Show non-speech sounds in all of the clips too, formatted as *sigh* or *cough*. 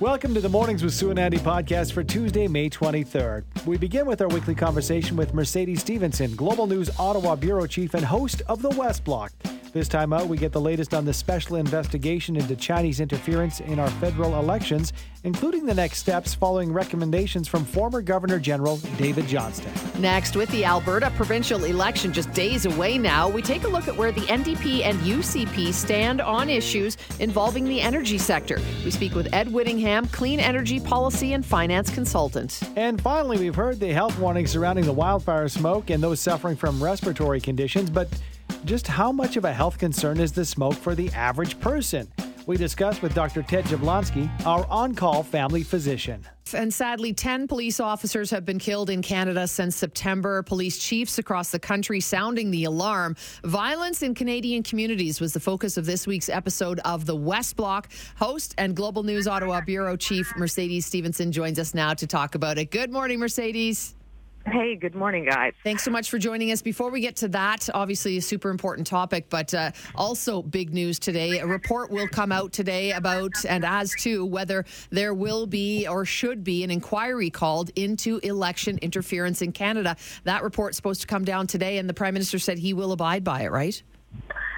Welcome to the Mornings with Sue and Andy podcast for Tuesday, May 23rd. We begin with our weekly conversation with Mercedes Stephenson, Global News Ottawa Bureau Chief and host of The West Block. This time out, we get the latest on the special investigation into Chinese interference in our federal elections, including the next steps following recommendations from former Governor General David Johnston. Next, with the Alberta provincial election just days away now, we take a look at where the NDP and UCP stand on issues involving the energy sector. We speak with Ed Whittingham, clean energy policy and finance consultant. And finally, we've heard the health warnings surrounding the wildfire smoke and those suffering from respiratory conditions, but just how much of a health concern is the smoke for the average person? We discuss with Dr. Ted Jablonski, our on call family physician. And sadly, 10 police officers have been killed in Canada since September. Police chiefs across the country sounding the alarm. Violence in Canadian communities was the focus of this week's episode of The West Block. Host and Global News Ottawa Bureau Chief Mercedes Stephenson joins us now to talk about it. Good morning, Mercedes. Hey, good morning, guys. Thanks so much for joining us. Before we get to that, obviously a super important topic, but uh, also big news today. A report will come out today about, and as to, whether there will be or should be an inquiry called into election interference in Canada. That report's supposed to come down today, and the Prime Minister said he will abide by it, right?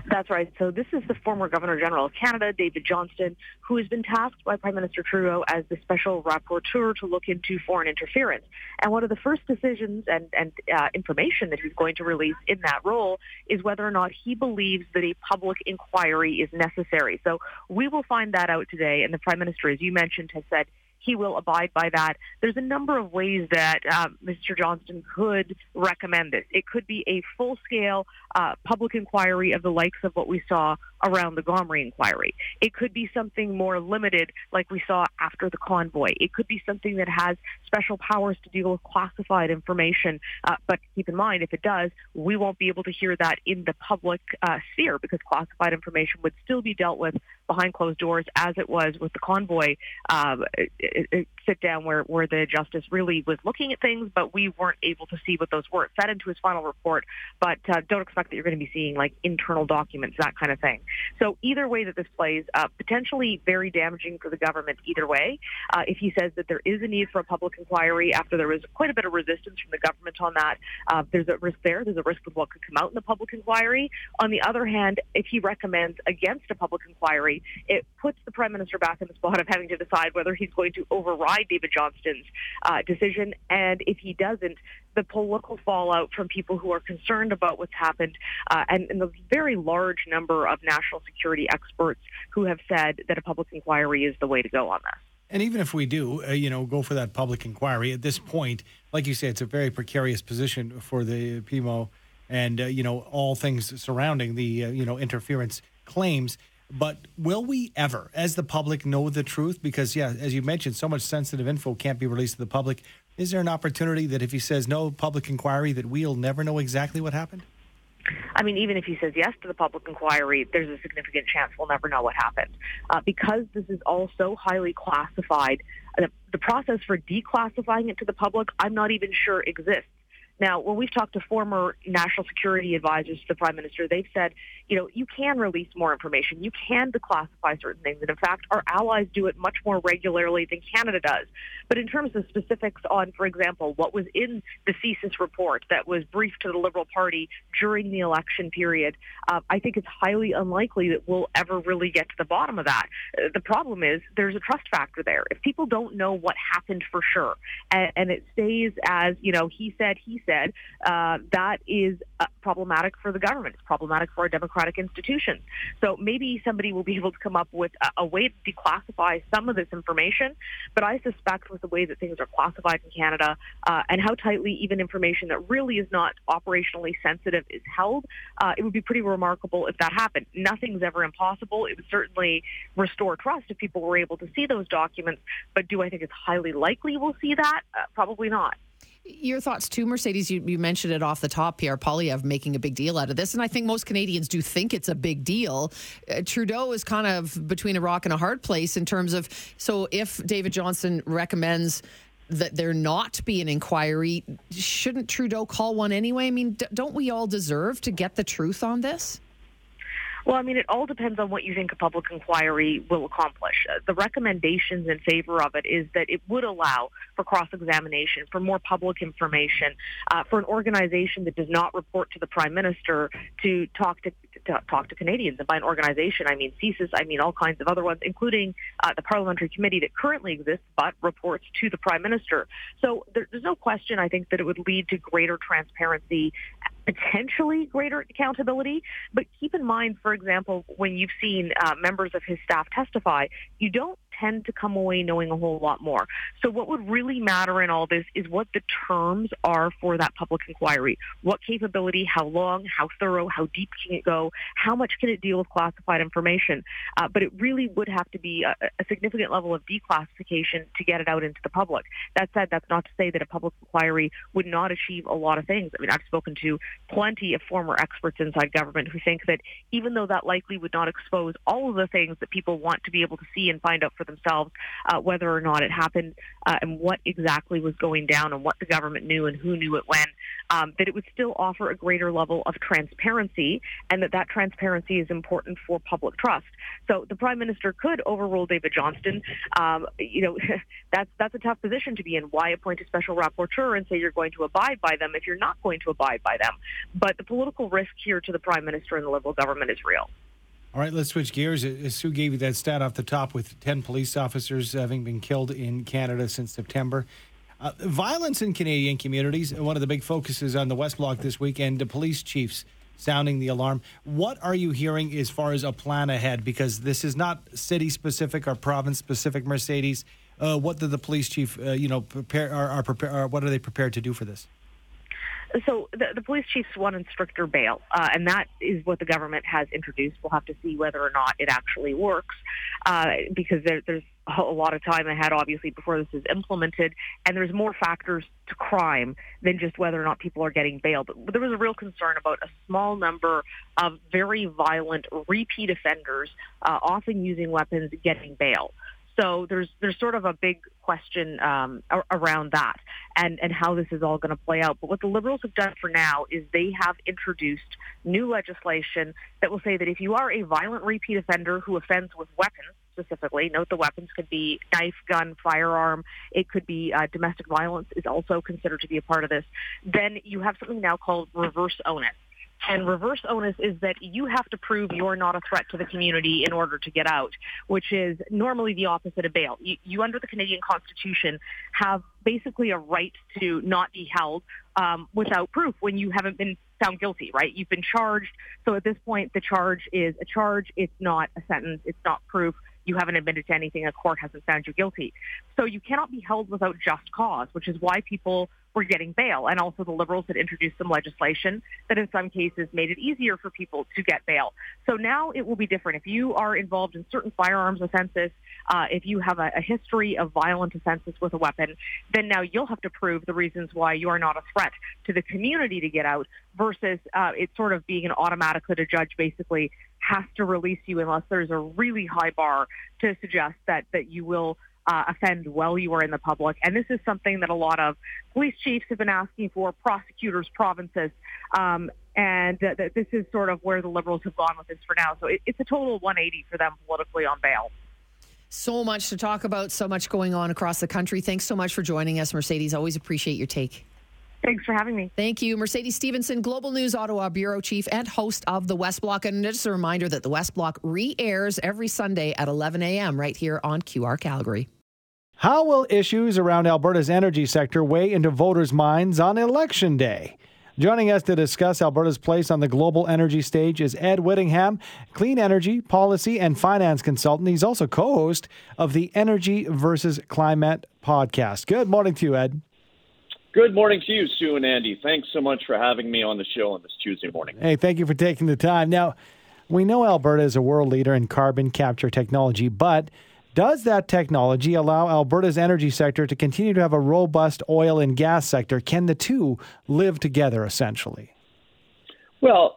That's right. So this is the former Governor General of Canada, David Johnston, who has been tasked by Prime Minister Trudeau as the special rapporteur to look into foreign interference. And one of the first decisions and, and uh, information that he's going to release in that role is whether or not he believes that a public inquiry is necessary. So we will find that out today. And the Prime Minister, as you mentioned, has said he will abide by that. There's a number of ways that uh, Mr. Johnston could recommend this. It could be a full-scale uh, public inquiry of the likes of what we saw around the Gomery inquiry. It could be something more limited, like we saw after the convoy. It could be something that has special powers to deal with classified information. Uh, but keep in mind, if it does, we won't be able to hear that in the public uh, sphere because classified information would still be dealt with behind closed doors, as it was with the convoy uh, sit down where, where the justice really was looking at things, but we weren't able to see what those were. It fed into his final report, but uh, don't expect that you're going to be seeing like internal documents, that kind of thing. So either way that this plays, uh, potentially very damaging for the government either way. Uh, if he says that there is a need for a public inquiry after there was quite a bit of resistance from the government on that, uh, there's a risk there. There's a risk of what could come out in the public inquiry. On the other hand, if he recommends against a public inquiry, it puts the prime minister back in the spot of having to decide whether he's going to override David Johnston's uh, decision. And if he doesn't, the political fallout from people who are concerned about what's happened uh, and, and the very large number of national security experts who have said that a public inquiry is the way to go on this. And even if we do, uh, you know, go for that public inquiry at this point, like you say, it's a very precarious position for the PMO and, uh, you know, all things surrounding the, uh, you know, interference claims. But will we ever, as the public, know the truth? Because, yeah, as you mentioned, so much sensitive info can't be released to the public. Is there an opportunity that if he says no public inquiry, that we'll never know exactly what happened? I mean, even if he says yes to the public inquiry, there's a significant chance we'll never know what happened. Uh, because this is all so highly classified, the, the process for declassifying it to the public, I'm not even sure exists. Now, when we've talked to former national security advisors to the prime minister, they've said, you know, you can release more information. You can declassify certain things. And in fact, our allies do it much more regularly than Canada does. But in terms of specifics on, for example, what was in the CSIS report that was briefed to the Liberal Party during the election period, uh, I think it's highly unlikely that we'll ever really get to the bottom of that. Uh, the problem is there's a trust factor there. If people don't know what happened for sure, and, and it stays as, you know, he said, he said, uh, that is uh, problematic for the government. It's problematic for our democratic institutions. So maybe somebody will be *laughs* able to come up with a, a way to declassify some of this information. But I suspect with the way that things are classified in Canada uh, and how tightly even information that really is not operationally sensitive is held, uh, it would be pretty remarkable if that happened. Nothing's ever impossible. It would certainly restore trust if people were able to see those documents. But do I think it's highly likely we'll see that? Uh, probably not. Your thoughts too, Mercedes? You, you, mentioned it off the top, Pierre Poilievre making a big deal out of this. And I think most Canadians do think it's a big deal. Uh, Trudeau is kind of between a rock and a hard place in terms of so if David Johnston recommends that there not be an inquiry, shouldn't Trudeau call one anyway? I mean, d- don't we all deserve to get the truth on this? Well, I mean, it all depends on what you think a public inquiry will accomplish. Uh, the recommendations in favor of it is that it would allow for cross-examination, for more public information, uh, for an organization that does not report to the prime minister to talk to, to talk to Canadians. And by an organization, I mean CSIS, I mean all kinds of other ones, including uh, the parliamentary committee that currently exists but reports to the prime minister. So there, there's no question, I think, that it would lead to greater transparency potentially greater accountability. But keep in mind, for example, when you've seen uh, members of his staff testify, you don't tend to come away knowing a whole lot more. So what would really matter in all this is what the terms are for that public inquiry. What capability, how long, how thorough, how deep can it go, how much can it deal with classified information. Uh, but it really would have to be a, a significant level of declassification to get it out into the public. That said, that's not to say that a public inquiry would not achieve a lot of things. I mean, I've spoken to plenty of former experts inside government who think that even though that likely would not expose all of the things that people want to be able to see and find out for themselves uh, whether or not it happened uh, and what exactly was going down and what the government knew and who knew it when, um, that it would still offer a greater level of transparency and that that transparency is important for public trust. So the Prime Minister could overrule David Johnston. Um, you know, *laughs* that's, that's a tough position to be in. Why appoint a special rapporteur and say you're going to abide by them if you're not going to abide by them? But the political risk here to the Prime Minister and the Liberal government is real. All right, let's switch gears. Uh, Sue gave you that stat off the top with 10 police officers having been killed in Canada since September. Uh, violence in Canadian communities, one of the big focuses on the West Block this weekend, the police chiefs sounding the alarm. What are you hearing as far as a plan ahead? Because this is not city specific or province specific, Mercedes. Uh, what did the police chief, uh, you know, prepare? Are, are prepare? what are they prepared to do for this? So the, the police chiefs wanted stricter bail, uh, and that is what the government has introduced. We'll have to see whether or not it actually works, uh, because there, there's a lot of time ahead, obviously, before this is implemented, and there's more factors to crime than just whether or not people are getting bail. But there was a real concern about a small number of very violent repeat offenders, uh, often using weapons, getting bail. So there's there's sort of a big question um, around that and and how this is all going to play out. But what the Liberals have done for now is they have introduced new legislation that will say that if you are a violent repeat offender who offends with weapons specifically, note the weapons could be knife, gun, firearm. It could be uh, domestic violence is also considered to be a part of this. Then you have something now called reverse onus. And reverse onus is that you have to prove you're not a threat to the community in order to get out, which is normally the opposite of bail. You, you under the Canadian Constitution, have basically a right to not be held um, without proof when you haven't been found guilty, right? You've been charged. So at this point, the charge is a charge. It's not a sentence. It's not proof. You haven't admitted to anything. A court hasn't found you guilty. So you cannot be held without just cause, which is why people were getting bail. And also the Liberals had introduced some legislation that in some cases made it easier for people to get bail. So now it will be different. If you are involved in certain firearms offenses, uh, if you have a, a history of violent offenses with a weapon, then now you'll have to prove the reasons why you are not a threat to the community to get out versus uh, it sort of being an automatic that a judge basically has to release you unless there's a really high bar to suggest that, that you will uh, offend while you are in the public. And this is something that a lot of police chiefs have been asking for, prosecutors, provinces. Um, and th- this is sort of where the Liberals have gone with this for now. So it, it's a total 180 for them politically on bail. So much to talk about, so much going on across the country. Thanks so much for joining us, Mercedes. Always appreciate your take. Thanks for having me. Thank you. Mercedes Stephenson, Global News Ottawa Bureau Chief and host of The West Block. And just a reminder that The West Block re airs every Sunday at 11 a.m. right here on QR Calgary. How will issues around Alberta's energy sector weigh into voters' minds on Election Day? Joining us to discuss Alberta's place on the global energy stage is Ed Whittingham, clean energy, policy, and finance consultant. He's also co host of the Energy versus Climate podcast. Good morning to you, Ed. Good morning to you, Sue and Andy. Thanks so much for having me on the show on this Tuesday morning. Hey, thank you for taking the time. Now, we know Alberta is a world leader in carbon capture technology, but does that technology allow Alberta's energy sector to continue to have a robust oil and gas sector? Can the two live together essentially? Well,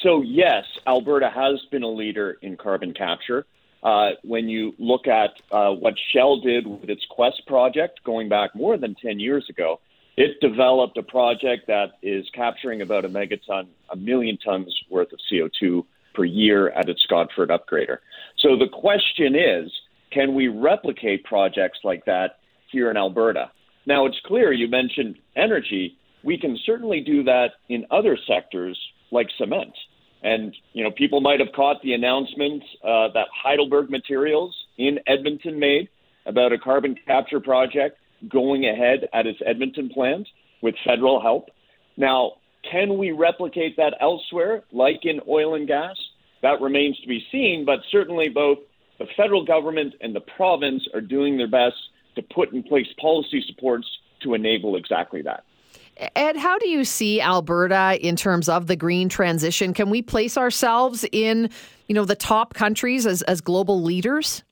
so yes, Alberta has been a leader in carbon capture. Uh, when you look at uh, what Shell did with its Quest project going back more than 10 years ago, it developed a project that is capturing about a megaton, a million tons worth of CO2 per year at its Scotford upgrader. So the question is can we replicate projects like that here in Alberta? Now, it's clear you mentioned energy. We can certainly do that in other sectors like cement. And, you know, people might have caught the announcement uh, that Heidelberg Materials in Edmonton made about a carbon capture project going ahead at its Edmonton plant with federal help. Now, can we replicate that elsewhere, like in oil and gas? That remains to be seen, but certainly both the federal government and the province are doing their best to put in place policy supports to enable exactly that. Ed, how do you see Alberta in terms of the green transition? Can we place ourselves in, you know, the top countries as, as global leaders?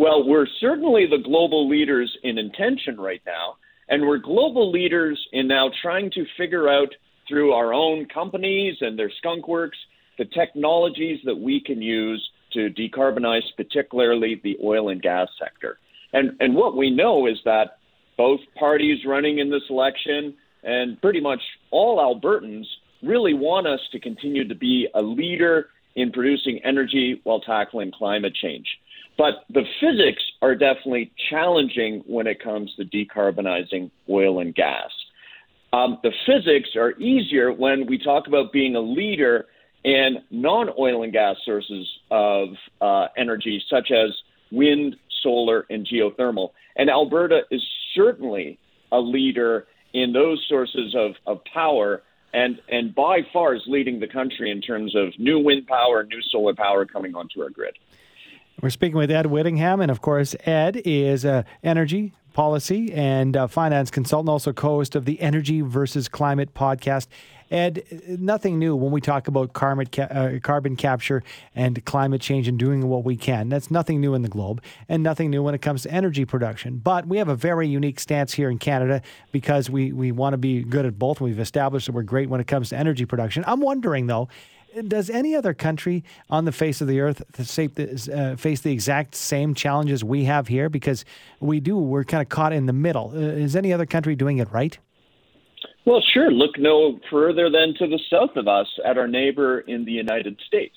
Well, we're certainly the global leaders in intention right now, and we're global leaders in now trying to figure out through our own companies and their skunk works the technologies that we can use to decarbonize, particularly the oil and gas sector. And and what we know is that both parties running in this election and pretty much all Albertans really want us to continue to be a leader in producing energy while tackling climate change. But the physics are definitely challenging when it comes to decarbonizing oil and gas. Um, the physics are easier when we talk about being a leader in non oil and gas sources of uh, energy, such as wind, solar, and geothermal. And Alberta is certainly a leader in those sources of, of power and, and by far is leading the country in terms of new wind power, new solar power coming onto our grid. We're speaking with Ed Whittingham, and of course, Ed is a energy policy and finance consultant, also co-host of the Energy versus Climate podcast. Ed, nothing new when we talk about carbon, uh, carbon capture and climate change and doing what we can. That's nothing new in the globe and nothing new when it comes to energy production. But we have a very unique stance here in Canada because we, we want to be good at both. We've established that we're great when it comes to energy production. I'm wondering, though, does any other country on the face of the earth uh, face the exact same challenges we have here? Because we do, we're kind of caught in the middle. Uh, is any other country doing it right? Well, sure. Look no further than to the south of us at our neighbor in the United States.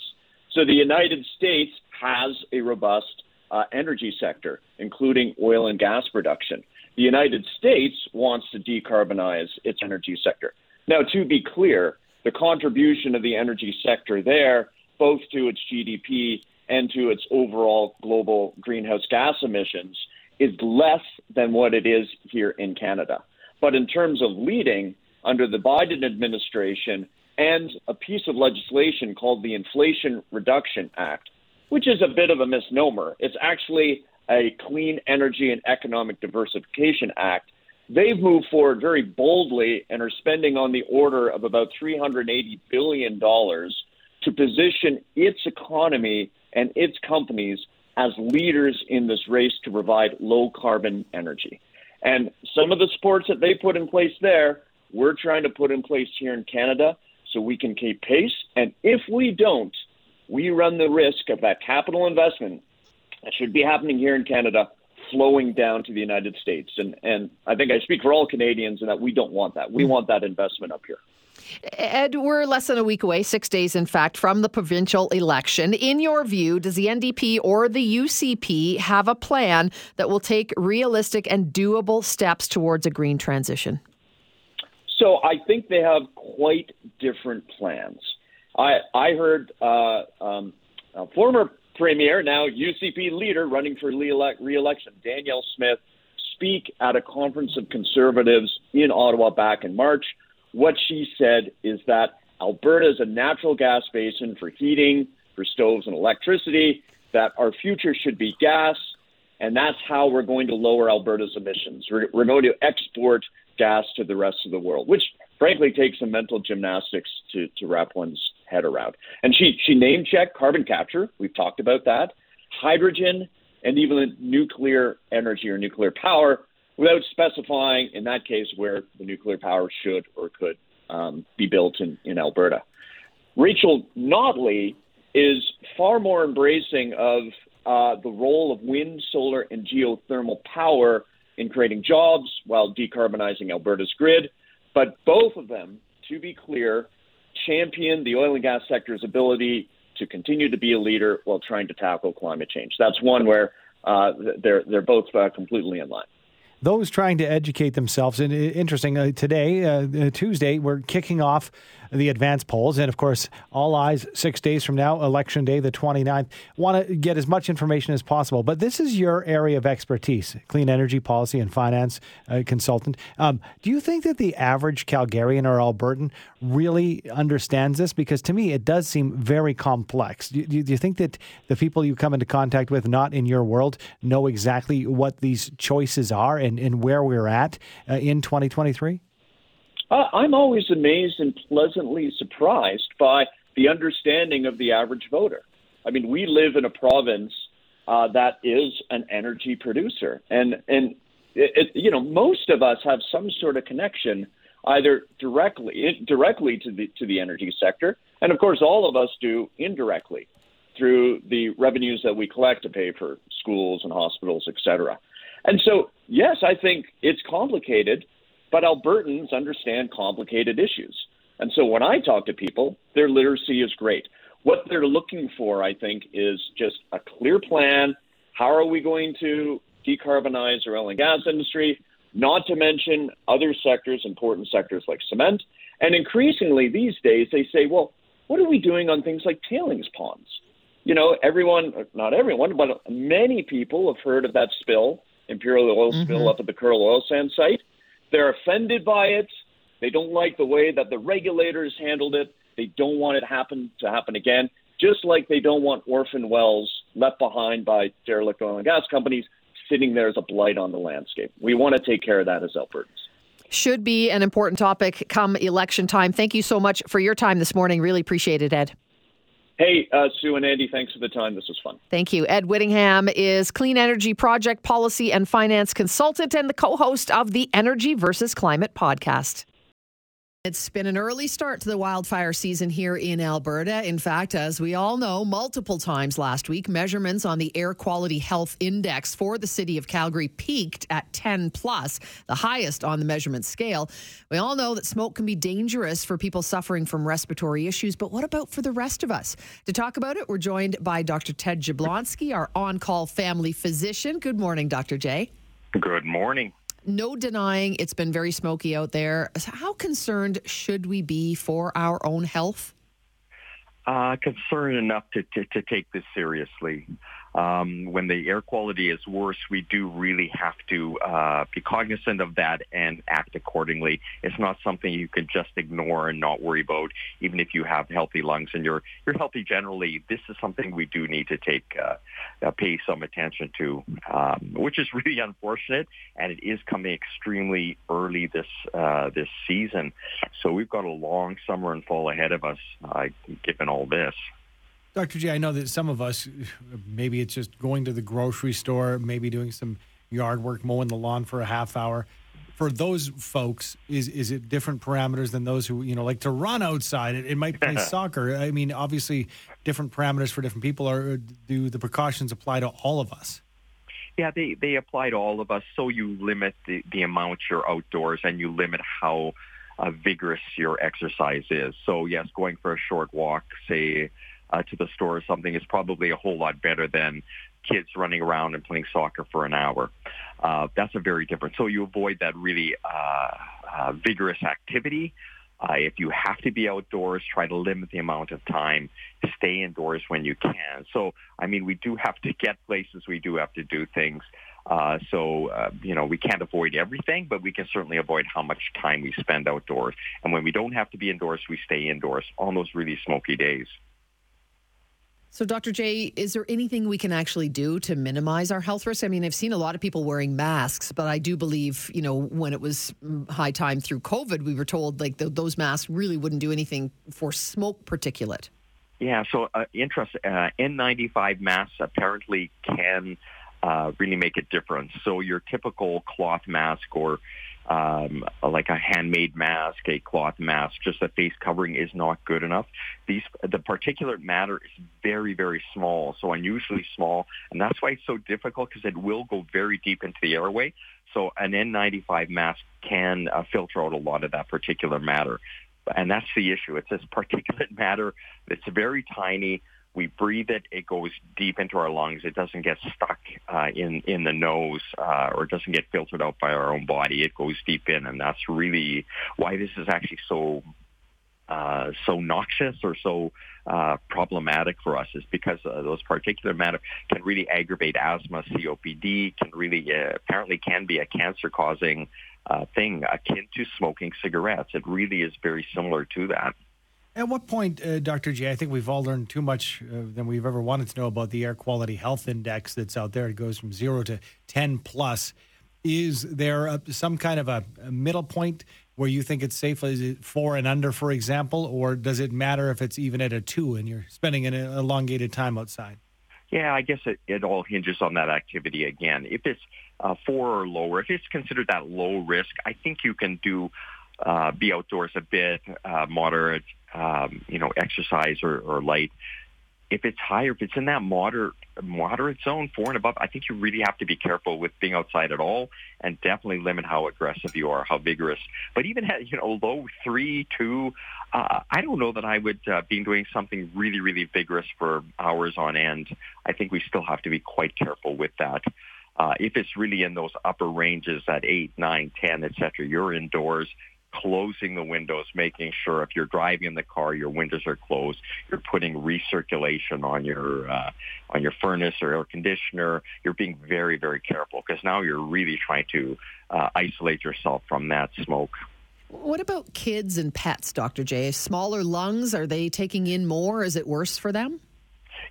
So the United States has a robust uh, energy sector, including oil and gas production. The United States wants to decarbonize its energy sector. Now, to be clear, the contribution of the energy sector there, both to its GDP and to its overall global greenhouse gas emissions, is less than what it is here in Canada. But in terms of leading under the Biden administration and a piece of legislation called the Inflation Reduction Act, which is a bit of a misnomer, it's actually a Clean Energy and Economic Diversification Act. They've moved forward very boldly and are spending on the order of about $380 billion to position its economy and its companies as leaders in this race to provide low carbon energy. And some of the supports that they put in place there, we're trying to put in place here in Canada so we can keep pace. And if we don't, we run the risk of that capital investment that should be happening here in Canada flowing down to the United States. And, and I think I speak for all Canadians in that we don't want that. We want that investment up here. Ed, we're less than a week away, six days, in fact, from the provincial election. In your view, does the NDP or the UCP have a plan that will take realistic and doable steps towards a green transition? So I think they have quite different plans. I, I heard uh, um, former premier, now UCP leader running for re-election, Danielle Smith, speak at a conference of conservatives in Ottawa back in March what she said is that Alberta is a natural gas basin for heating, for stoves and electricity, that our future should be gas, and that's how we're going to lower Alberta's emissions. We're, we're going to export gas to the rest of the world, which frankly takes some mental gymnastics to, to wrap one's head around. And she, she name checked carbon capture. We've talked about that. Hydrogen and even nuclear energy or nuclear power without specifying, in that case, where the nuclear power should or could um, be built in, in Alberta. Rachel Notley is far more embracing of uh, the role of wind, solar, and geothermal power in creating jobs while decarbonizing Alberta's grid. But both of them, to be clear, champion the oil and gas sector's ability to continue to be a leader while trying to tackle climate change. That's one where uh, they're they're both uh, completely in line those trying to educate themselves. And uh, interesting, uh, today, uh, Tuesday, we're kicking off the advance polls. And of course, all eyes six days from now, election day, the 29th. Want to get as much information as possible. But this is your area of expertise clean energy policy and finance uh, consultant. Um, do you think that the average Calgarian or Albertan really understands this? Because to me, it does seem very complex. Do, do, you think that the people you come into contact with, not in your world, know exactly what these choices are and, and where we're at uh, in 2023? I'm always amazed and pleasantly surprised by the understanding of the average voter. I mean, we live in a province uh, that is an energy producer, and and it, it, you know most of us have some sort of connection either directly directly to the to the energy sector, and of course all of us do indirectly through the revenues that we collect to pay for schools and hospitals, et cetera. And so, yes, I think it's complicated, but Albertans understand complicated issues. And so when I talk to people, their literacy is great. What they're looking for, I think, is just a clear plan. How are we going to decarbonize our oil and gas industry? Not to mention other sectors, important sectors like cement. And increasingly these days, they say, well, what are we doing on things like tailings ponds? You know, everyone, not everyone, but many people have heard of that spill, Imperial Oil mm-hmm. spill up at the Kearl Oil Sand site. They're offended by it. They don't like the way that the regulators handled it. They don't want it happen to happen again. Just like they don't want orphan wells left behind by derelict oil and gas companies sitting there as a blight on the landscape. We want to take care of that as Albertans should be an important topic come election time. Thank you so much for your time this morning. Really appreciate it, Ed. Hey, uh, Sue and Andy, thanks for the time. This was fun. Thank you. Ed Whittingham is Clean Energy Project Policy and Finance Consultant and the co host of the Energy versus Climate podcast. It's been an early start to the wildfire season here in Alberta. In fact, as we all know, multiple times last week, measurements on the Air Quality Health Index for the city of Calgary peaked at 10 plus, the highest on the measurement scale. We all know that smoke can be dangerous for people suffering from respiratory issues, but what about for the rest of us? To talk about it, we're joined by Dr. Ted Jablonski, our on call family physician. Good morning, Dr. J. Good morning no denying it's been very smoky out there. How concerned should we be for our own health? Uh, concerned enough to, to, to take this seriously. Um, when the air quality is worse, we do really have to uh, be cognizant of that and act accordingly. It's not something you can just ignore and not worry about, even if you have healthy lungs and you're you're healthy generally. This is something we do need to take uh, uh, pay some attention to, um, which is really unfortunate, and it is coming extremely early this uh, this season. So we've got a long summer and fall ahead of us, uh, given all this. Dr. J, I know that some of us, maybe it's just going to the grocery store, maybe doing some yard work, mowing the lawn for a half hour. For those folks, is is it different parameters than those who you know like to run outside? It, it might play *laughs* soccer. I mean, obviously, different parameters for different people. Or do the precautions apply to all of us? Yeah, they they apply to all of us. So you limit the the amount you're outdoors, and you limit how uh, vigorous your exercise is. So yes, going for a short walk, say uh, to the store or something is probably a whole lot better than kids running around and playing soccer for an hour. Uh, that's a very different. So you avoid that really uh, uh, vigorous activity. Uh, if you have to be outdoors, try to limit the amount of time. Stay indoors when you can. So, I mean, we do have to get places. We do have to do things. Uh, so, uh, you know, we can't avoid everything, but we can certainly avoid how much time we spend outdoors. And when we don't have to be indoors, we stay indoors on those really smoky days. So, Dr. J, is there anything we can actually do to minimize our health risk? I mean, I've seen a lot of people wearing masks, but I do believe, you know, when it was high time through COVID, we were told like the, those masks really wouldn't do anything for smoke particulate. Yeah, so uh, interest uh, N95 masks apparently can uh, really make a difference. So your typical cloth mask or um, like a handmade mask, a cloth mask, just a face covering is not good enough. These the particulate matter is very very small, so unusually small, and that's why it's so difficult because it will go very deep into the airway. So an N95 mask can uh, filter out a lot of that particular matter. and that's the issue. It's this particulate *laughs* matter that's very tiny. We breathe it; it goes deep into our lungs. It doesn't get stuck uh, in in the nose uh, or doesn't get filtered out by our own body. It goes deep in, and that's really why this is actually so uh, so noxious or so uh, problematic for us is because uh, those particulate matter can really aggravate asthma, COPD, can really uh, apparently can be a cancer-causing uh, thing akin to smoking cigarettes. It really is very similar to that. At what point, uh, Dr. J, I think we've all learned too much uh, than we've ever wanted to know about the air quality health index that's out there. It goes from zero to 10 plus. Is there a, some kind of a, a middle point where you think it's safe? Is it four and under, for example, or does it matter if it's even at a two and you're spending an elongated time outside? Yeah, I guess it, it all hinges on that activity again. If it's uh, four or lower, if it's considered that low risk, I think you can do uh, be outdoors a bit, uh, moderate, um, you know, exercise or, or light if it's higher, if it's in that moderate moderate zone, four and above, I think you really have to be careful with being outside at all, and definitely limit how aggressive you are, how vigorous. But even at you know low three, two, uh, I don't know that I would uh, be doing something really, really vigorous for hours on end. I think we still have to be quite careful with that. Uh, if it's really in those upper ranges at eight, nine, ten, et cetera, you're indoors closing the windows, making sure if you're driving in the car, your windows are closed. You're putting recirculation on your uh, on your furnace or air conditioner. You're being very, very careful because now you're really trying to uh, isolate yourself from that smoke. What about kids and pets, Dr. J? Smaller lungs, are they taking in more? Is it worse for them?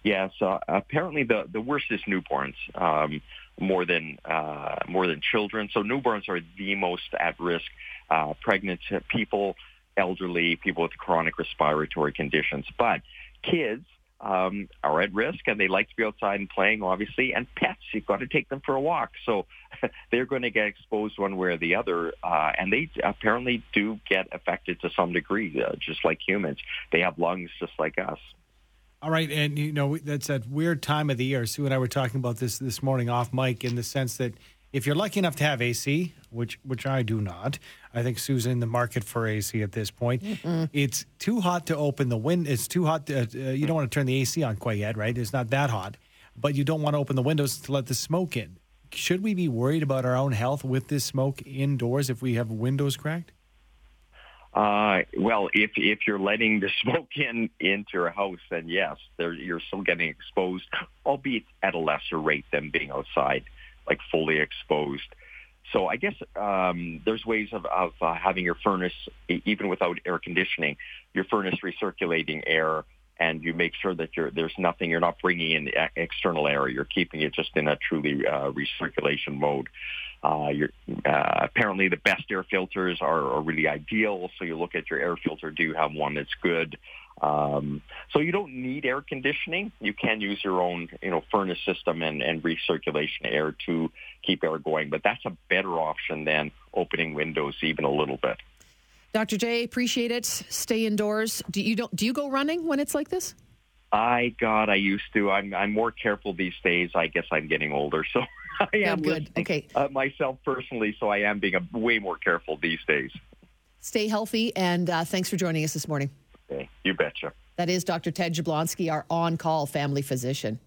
Yes, so apparently the, the worst is newborns. Um, more than uh, more than children. So newborns are the most at risk. Uh, pregnant people, elderly, people with chronic respiratory conditions, but kids um, are at risk and they like to be outside and playing, obviously. And pets, you've got to take them for a walk, so *laughs* they're going to get exposed one way or the other. Uh, and they apparently do get affected to some degree, uh, just like humans. They have lungs just like us. All right, and you know that's that weird time of the year. Sue and I were talking about this this morning off mic, in the sense that if you're lucky enough to have AC, which which I do not, I think Sue's in the market for AC at this point. Mm-hmm. It's too hot to open the wind. It's too hot. To, uh, you don't want to turn the AC on quite yet, right? It's not that hot, but you don't want to open the windows to let the smoke in. Should we be worried about our own health with this smoke indoors if we have windows cracked? Uh, well, if if you're letting the *laughs* smoke in into your house, then yes, you're still getting exposed, albeit at a lesser rate than being outside, like fully exposed. So I guess um, there's ways of, of uh, having your furnace, even without air conditioning, your furnace recirculating air, and you make sure that there's nothing, you're not bringing in external air. You're keeping it just in a truly uh, recirculation mode. Uh, uh, apparently, the best air filters are, are, really ideal. So you look at your air filter. Do you have one that's good? Um, so you don't need air conditioning. You can use your own, you know, furnace system and, and recirculation air to keep air going. But that's a better option than opening windows even a little bit. Dr. J, appreciate it. Stay indoors. Do you don't do you go running when it's like this? I God, I used to. I'm I'm more careful these days. I guess I'm getting older, so *laughs* I am good. Okay, uh, myself personally, so I am being a, way more careful these days. Stay healthy, and uh, thanks for joining us this morning. Okay, you betcha. That is Dr. Ted Jablonski, our on-call family physician.